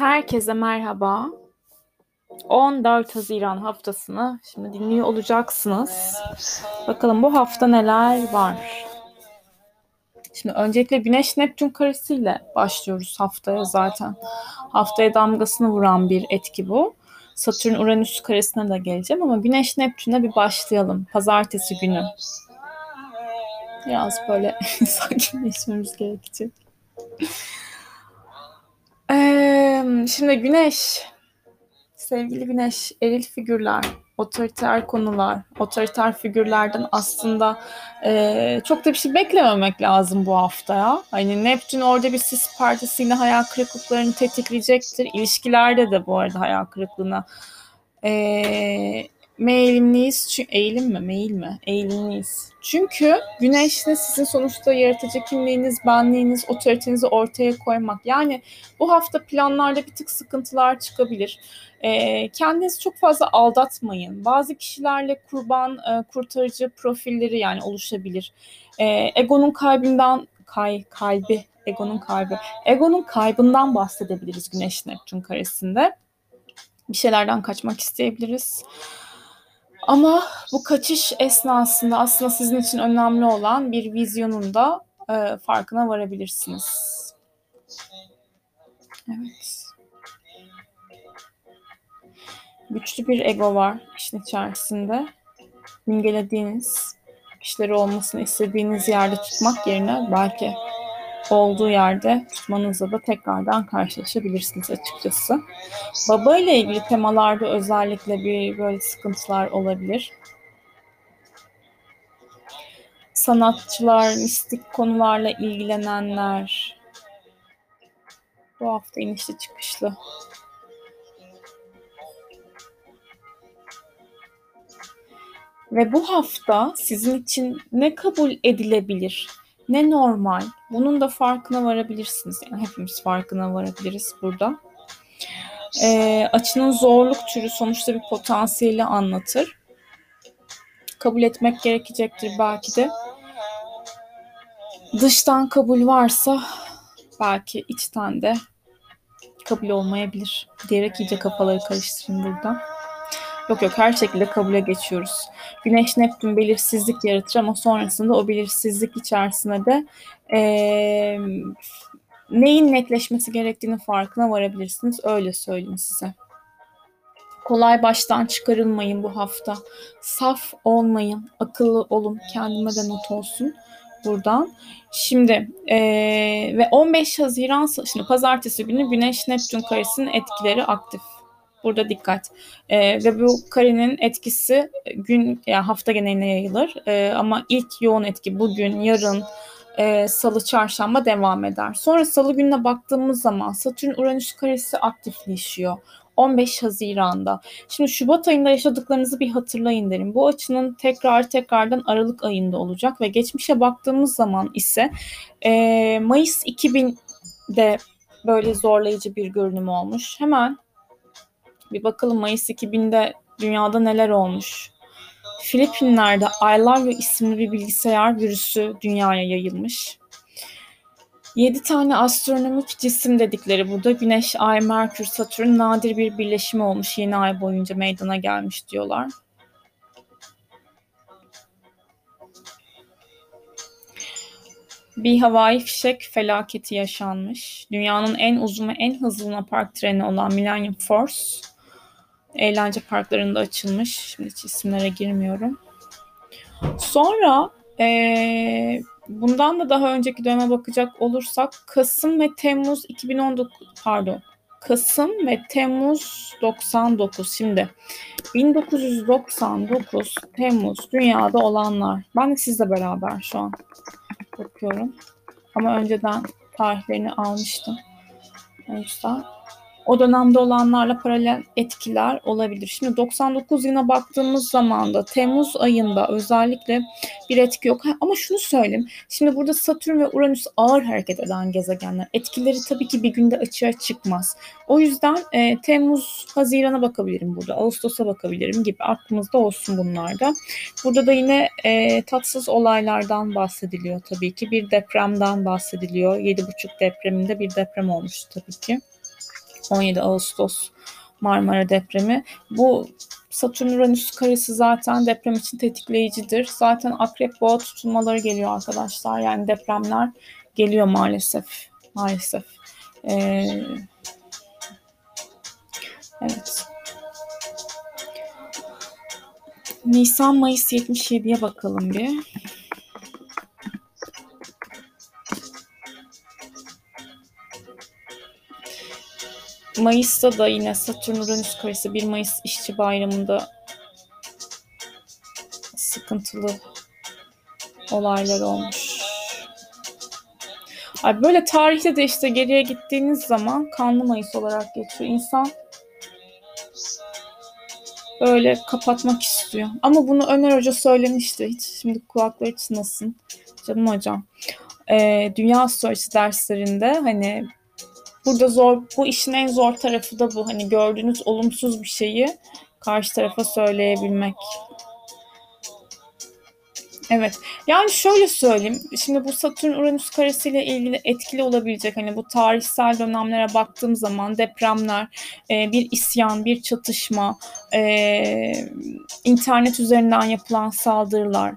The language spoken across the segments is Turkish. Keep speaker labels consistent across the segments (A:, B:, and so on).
A: Herkese merhaba. 14 Haziran haftasını şimdi dinliyor olacaksınız. Bakalım bu hafta neler var. Şimdi öncelikle Güneş Neptün karesiyle başlıyoruz haftaya zaten. Haftaya damgasını vuran bir etki bu. Satürn Uranüs karesine de geleceğim ama Güneş Neptün'e bir başlayalım. Pazartesi günü. Biraz böyle sakinleşmemiz gerekecek. Ee, şimdi Güneş, sevgili Güneş, eril figürler, otoriter konular, otoriter figürlerden aslında e, çok da bir şey beklememek lazım bu haftaya. Hani Neptün orada bir sis partisiyle hayal kırıklıklarını tetikleyecektir. İlişkilerde de bu arada hayal kırıklığına e, Meylimliyiz. Çünkü, eğilim mi? Meyil mi? Eğilimliyiz. Çünkü güneşle sizin sonuçta yaratıcı kimliğiniz, benliğiniz, otoritenizi ortaya koymak. Yani bu hafta planlarda bir tık sıkıntılar çıkabilir. E, kendinizi çok fazla aldatmayın. Bazı kişilerle kurban, e, kurtarıcı profilleri yani oluşabilir. E, egonun kalbinden kay, kalbi, egonun kalbi. Egonun kaybından bahsedebiliriz Güneş Neptün karesinde. Bir şeylerden kaçmak isteyebiliriz. Ama bu kaçış esnasında aslında sizin için önemli olan bir vizyonun da e, farkına varabilirsiniz. Evet. Güçlü bir ego var işin içerisinde. İngelediğiniz, kişileri olmasını istediğiniz yerde tutmak yerine belki olduğu yerde tutmanızla da tekrardan karşılaşabilirsiniz açıkçası. Baba ile ilgili temalarda özellikle bir böyle sıkıntılar olabilir. Sanatçılar, mistik konularla ilgilenenler bu hafta inişli çıkışlı. Ve bu hafta sizin için ne kabul edilebilir? Ne normal. Bunun da farkına varabilirsiniz. Yani hepimiz farkına varabiliriz burada. E, açının zorluk türü sonuçta bir potansiyeli anlatır. Kabul etmek gerekecektir belki de. Dıştan kabul varsa belki içten de kabul olmayabilir diyerek iyice kafaları karıştırın burada. Yok yok her şekilde kabule geçiyoruz. Güneş Neptün belirsizlik yaratır ama sonrasında o belirsizlik içerisinde de e, neyin netleşmesi gerektiğini farkına varabilirsiniz. Öyle söyleyeyim size. Kolay baştan çıkarılmayın bu hafta. Saf olmayın, akıllı olun. Kendime de not olsun buradan. Şimdi e, ve 15 Haziran şimdi pazartesi günü Güneş Neptün karesinin etkileri aktif Burada dikkat. E, ve bu karenin etkisi gün yani hafta geneline yayılır. E, ama ilk yoğun etki bugün, yarın, e, salı, çarşamba devam eder. Sonra salı gününe baktığımız zaman Satürn Uranüs karesi aktifleşiyor. 15 Haziran'da. Şimdi Şubat ayında yaşadıklarınızı bir hatırlayın derim. Bu açının tekrar tekrardan Aralık ayında olacak ve geçmişe baktığımız zaman ise e, Mayıs 2000'de böyle zorlayıcı bir görünüm olmuş. Hemen bir bakalım Mayıs 2000'de dünyada neler olmuş. Filipinler'de I Love You isimli bir bilgisayar virüsü dünyaya yayılmış. 7 tane astronomik cisim dedikleri burada Güneş, Ay, Merkür, Satürn nadir bir birleşimi olmuş yeni ay boyunca meydana gelmiş diyorlar. Bir havai fişek felaketi yaşanmış. Dünyanın en uzun ve en hızlı Park treni olan Millennium Force eğlence parklarında açılmış. Şimdi hiç isimlere girmiyorum. Sonra ee, bundan da daha önceki döneme bakacak olursak Kasım ve Temmuz 2019 pardon Kasım ve Temmuz 99 şimdi 1999 Temmuz dünyada olanlar ben de sizle beraber şu an bakıyorum ama önceden tarihlerini almıştım o yüzden o dönemde olanlarla paralel etkiler olabilir. Şimdi 99 yılına baktığımız zaman da Temmuz ayında özellikle bir etki yok. Ama şunu söyleyeyim. Şimdi burada Satürn ve Uranüs ağır hareket eden gezegenler. Etkileri tabii ki bir günde açığa çıkmaz. O yüzden e, Temmuz, Haziran'a bakabilirim burada. Ağustos'a bakabilirim gibi aklımızda olsun bunlar da. Burada da yine e, tatsız olaylardan bahsediliyor tabii ki. Bir depremden bahsediliyor. 7,5 depreminde bir deprem olmuş tabii ki. 17 Ağustos Marmara depremi. Bu Satürn-Uranüs karesi zaten deprem için tetikleyicidir. Zaten akrep boğa tutulmaları geliyor arkadaşlar. Yani depremler geliyor maalesef. Maalesef. Ee, evet. Nisan-Mayıs 77'ye bakalım bir. Mayıs'ta da yine Satürn-Uranüs karesi 1 Mayıs işçi bayramında sıkıntılı olaylar olmuş. Ay böyle tarihte de işte geriye gittiğiniz zaman kanlı Mayıs olarak geçiyor. İnsan böyle kapatmak istiyor. Ama bunu Öner Hoca söylemişti. Hiç şimdi kulakları çınlasın. Canım hocam. Ee, dünya astrolojisi derslerinde hani burada zor bu işin en zor tarafı da bu. Hani gördüğünüz olumsuz bir şeyi karşı tarafa söyleyebilmek. Evet. Yani şöyle söyleyeyim. Şimdi bu Satürn Uranüs karesiyle ilgili etkili olabilecek hani bu tarihsel dönemlere baktığım zaman depremler, e, bir isyan, bir çatışma, e, internet üzerinden yapılan saldırılar,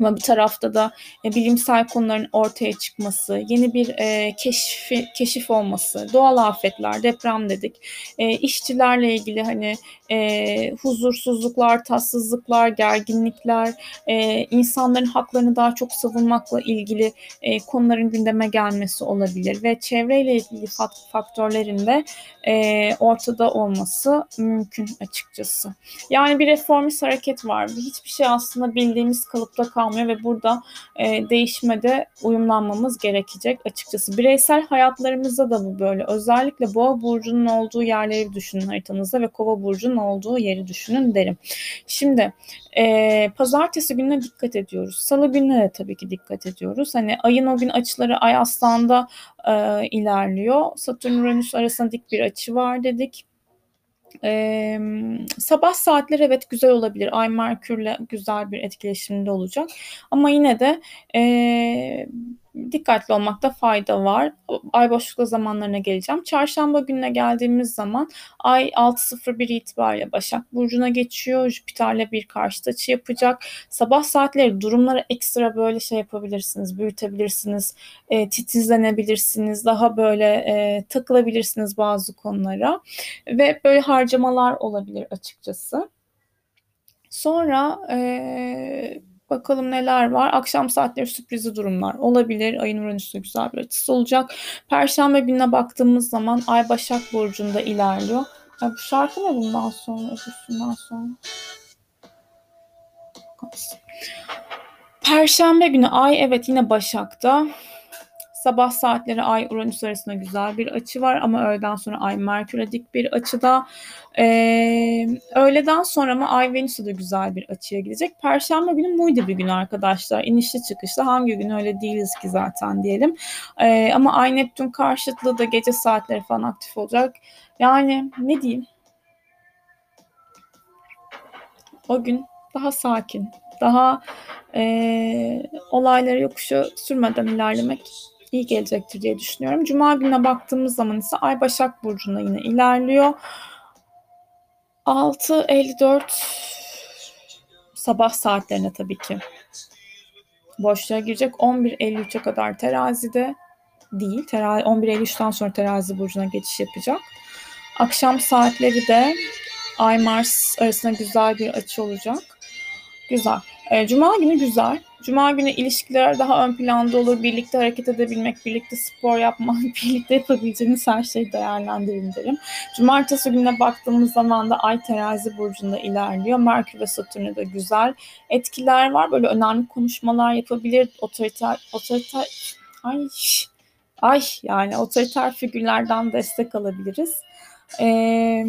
A: ama bir tarafta da e, bilimsel konuların ortaya çıkması, yeni bir e, keşfi, keşif olması, doğal afetler, deprem dedik, e, işçilerle ilgili hani e, huzursuzluklar, tatsızlıklar, gerginlikler, e, insanların haklarını daha çok savunmakla ilgili e, konuların gündeme gelmesi olabilir ve çevreyle ilgili faktörlerin de e, ortada olması mümkün açıkçası. Yani bir reformist hareket var. Hiçbir şey aslında bildiğimiz kalıpta kalmıyor ve burada e, değişime de uyumlanmamız gerekecek açıkçası. Bireysel hayatlarımızda da bu böyle. Özellikle boğa burcunun olduğu yerleri düşünün haritanızda ve kova burcunun olduğu yeri düşünün derim. Şimdi e, pazartesi gününe dikkat ediyoruz. Salı gününe de tabii ki dikkat ediyoruz. Hani ayın o gün açıları ay aslanda e, ilerliyor. Satürn Uranüs arasında dik bir açı var dedik. Ee, sabah saatleri evet güzel olabilir. Ay Merkür'le güzel bir etkileşimde olacak. Ama yine de e, dikkatli olmakta fayda var. Ay boşlukla zamanlarına geleceğim. Çarşamba gününe geldiğimiz zaman Ay 6.01 itibariyle Başak Burcu'na geçiyor. Jüpiter'le bir karşıt açı yapacak. Sabah saatleri durumları ekstra böyle şey yapabilirsiniz, büyütebilirsiniz, e, titizlenebilirsiniz, daha böyle e, takılabilirsiniz bazı konulara. Ve böyle harcamalar olabilir açıkçası. Sonra e, Bakalım neler var. Akşam saatleri sürprizi durumlar olabilir. Ayın Uranüs'te güzel bir açısı olacak. Perşembe gününe baktığımız zaman Ay Başak Burcu'nda ilerliyor. Ya bu şarkı ne bundan sonra? Öbürsünden sonra. Perşembe günü Ay evet yine Başak'ta. Sabah saatleri Ay Uranüs arasında güzel bir açı var ama öğleden sonra Ay Merkür'e dik bir açıda. Ee, öğleden sonra mı Ay Venüs'e de güzel bir açıya gidecek. Perşembe günü muydu bir gün arkadaşlar. İnişli çıkışlı hangi gün öyle değiliz ki zaten diyelim. Ee, ama Ay Neptün karşıtlığı da gece saatleri falan aktif olacak. Yani ne diyeyim? O gün daha sakin, daha e, olayları yokuşa sürmeden ilerlemek iyi gelecektir diye düşünüyorum. Cuma gününe baktığımız zaman ise Ay Başak Burcu'nda yine ilerliyor. 6.54 sabah saatlerine tabii ki boşluğa girecek. 11.53'e kadar terazide değil. Terazi, 11.53'ten sonra terazi burcuna geçiş yapacak. Akşam saatleri de Ay Mars arasında güzel bir açı olacak. Güzel. E, Cuma günü güzel. Cuma günü ilişkiler daha ön planda olur. Birlikte hareket edebilmek, birlikte spor yapmak, birlikte yapabileceğiniz her şeyi değerlendirin derim. Cumartesi gününe baktığımız zaman da Ay terazi burcunda ilerliyor. Merkür ve Satürn'e de güzel etkiler var. Böyle önemli konuşmalar yapabilir. Otoriter, otoriter, ay, ay yani otoriter figürlerden destek alabiliriz. Ee,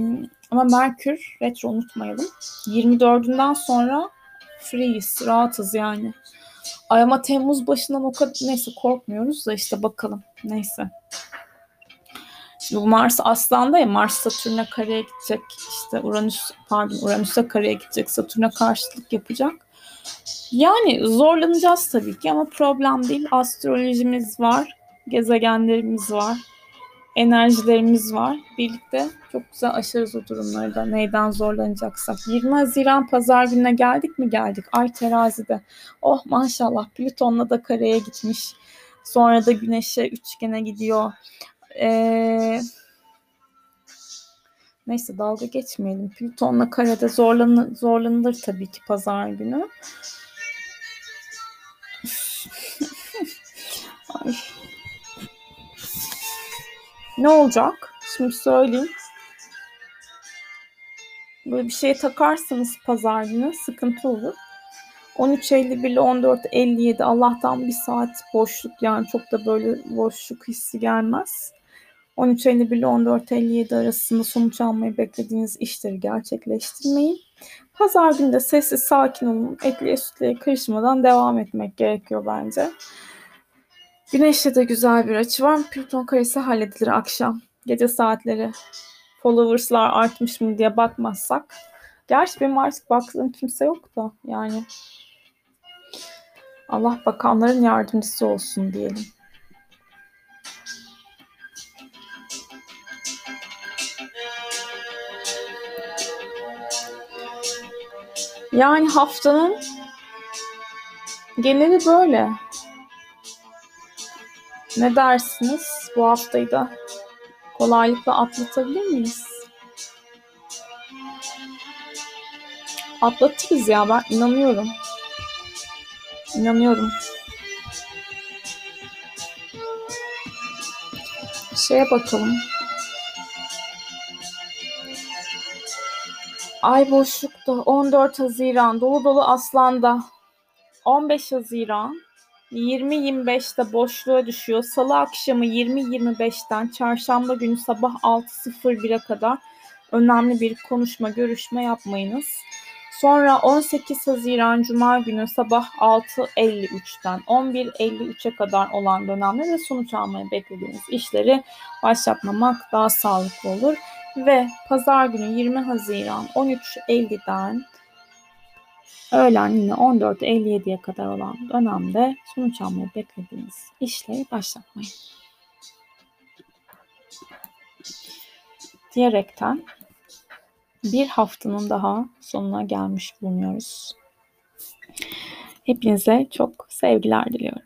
A: ama Merkür retro unutmayalım. 24'ünden sonra freeze, rahatız yani. Ay ama Temmuz başından o kadar neyse korkmuyoruz da işte bakalım. Neyse. Şimdi Mars Aslan'da ya Mars Satürn'e kareye gidecek. İşte Uranüs pardon Uranüs'e kareye gidecek. Satürn'e karşılık yapacak. Yani zorlanacağız tabii ki ama problem değil. Astrolojimiz var. Gezegenlerimiz var. Enerjilerimiz var. Birlikte çok güzel aşarız o durumları da neyden zorlanacaksak. 20 Haziran pazar gününe geldik mi geldik. Ay terazide. Oh maşallah Plüton'la da kareye gitmiş. Sonra da güneşe üçgene gidiyor. Eee Neyse dalga geçmeyelim. Plüton'la karede zorlanır, zorlanılır tabii ki pazar günü. Ay. Ne olacak? Şimdi söyleyeyim. Böyle bir şeye takarsanız pazar günü sıkıntı olur. 13.51 ile 14.57 Allah'tan bir saat boşluk yani çok da böyle boşluk hissi gelmez. 13.51 ile 14.57 arasında sonuç almayı beklediğiniz işleri gerçekleştirmeyin. Pazar günü de sessiz sakin olun. Etliye sütlüye karışmadan devam etmek gerekiyor bence. Güneşle de güzel bir açı var. Plüton karesi halledilir akşam. Gece saatleri followers'lar artmış mı diye bakmazsak. Gerçi benim artık baktığım kimse yok da yani. Allah bakanların yardımcısı olsun diyelim. Yani haftanın geneli böyle. Ne dersiniz? Bu haftayı da kolaylıkla atlatabilir miyiz? Atlatırız ya ben inanıyorum. İnanıyorum. Şeye bakalım. Ay boşlukta 14 Haziran dolu dolu Aslan'da 15 Haziran 20-25'te boşluğa düşüyor. Salı akşamı 20-25'ten çarşamba günü sabah 6.01'e kadar önemli bir konuşma, görüşme yapmayınız. Sonra 18 Haziran Cuma günü sabah 6.53'ten 11.53'e kadar olan dönemde ve sonuç almayı beklediğiniz işleri başlatmamak daha sağlıklı olur. Ve pazar günü 20 Haziran 13.50'den öğlen yine 14.57'ye kadar olan dönemde sonuç almayı beklediğiniz işleri başlatmayın. Diyerekten bir haftanın daha sonuna gelmiş bulunuyoruz. Hepinize çok sevgiler diliyorum.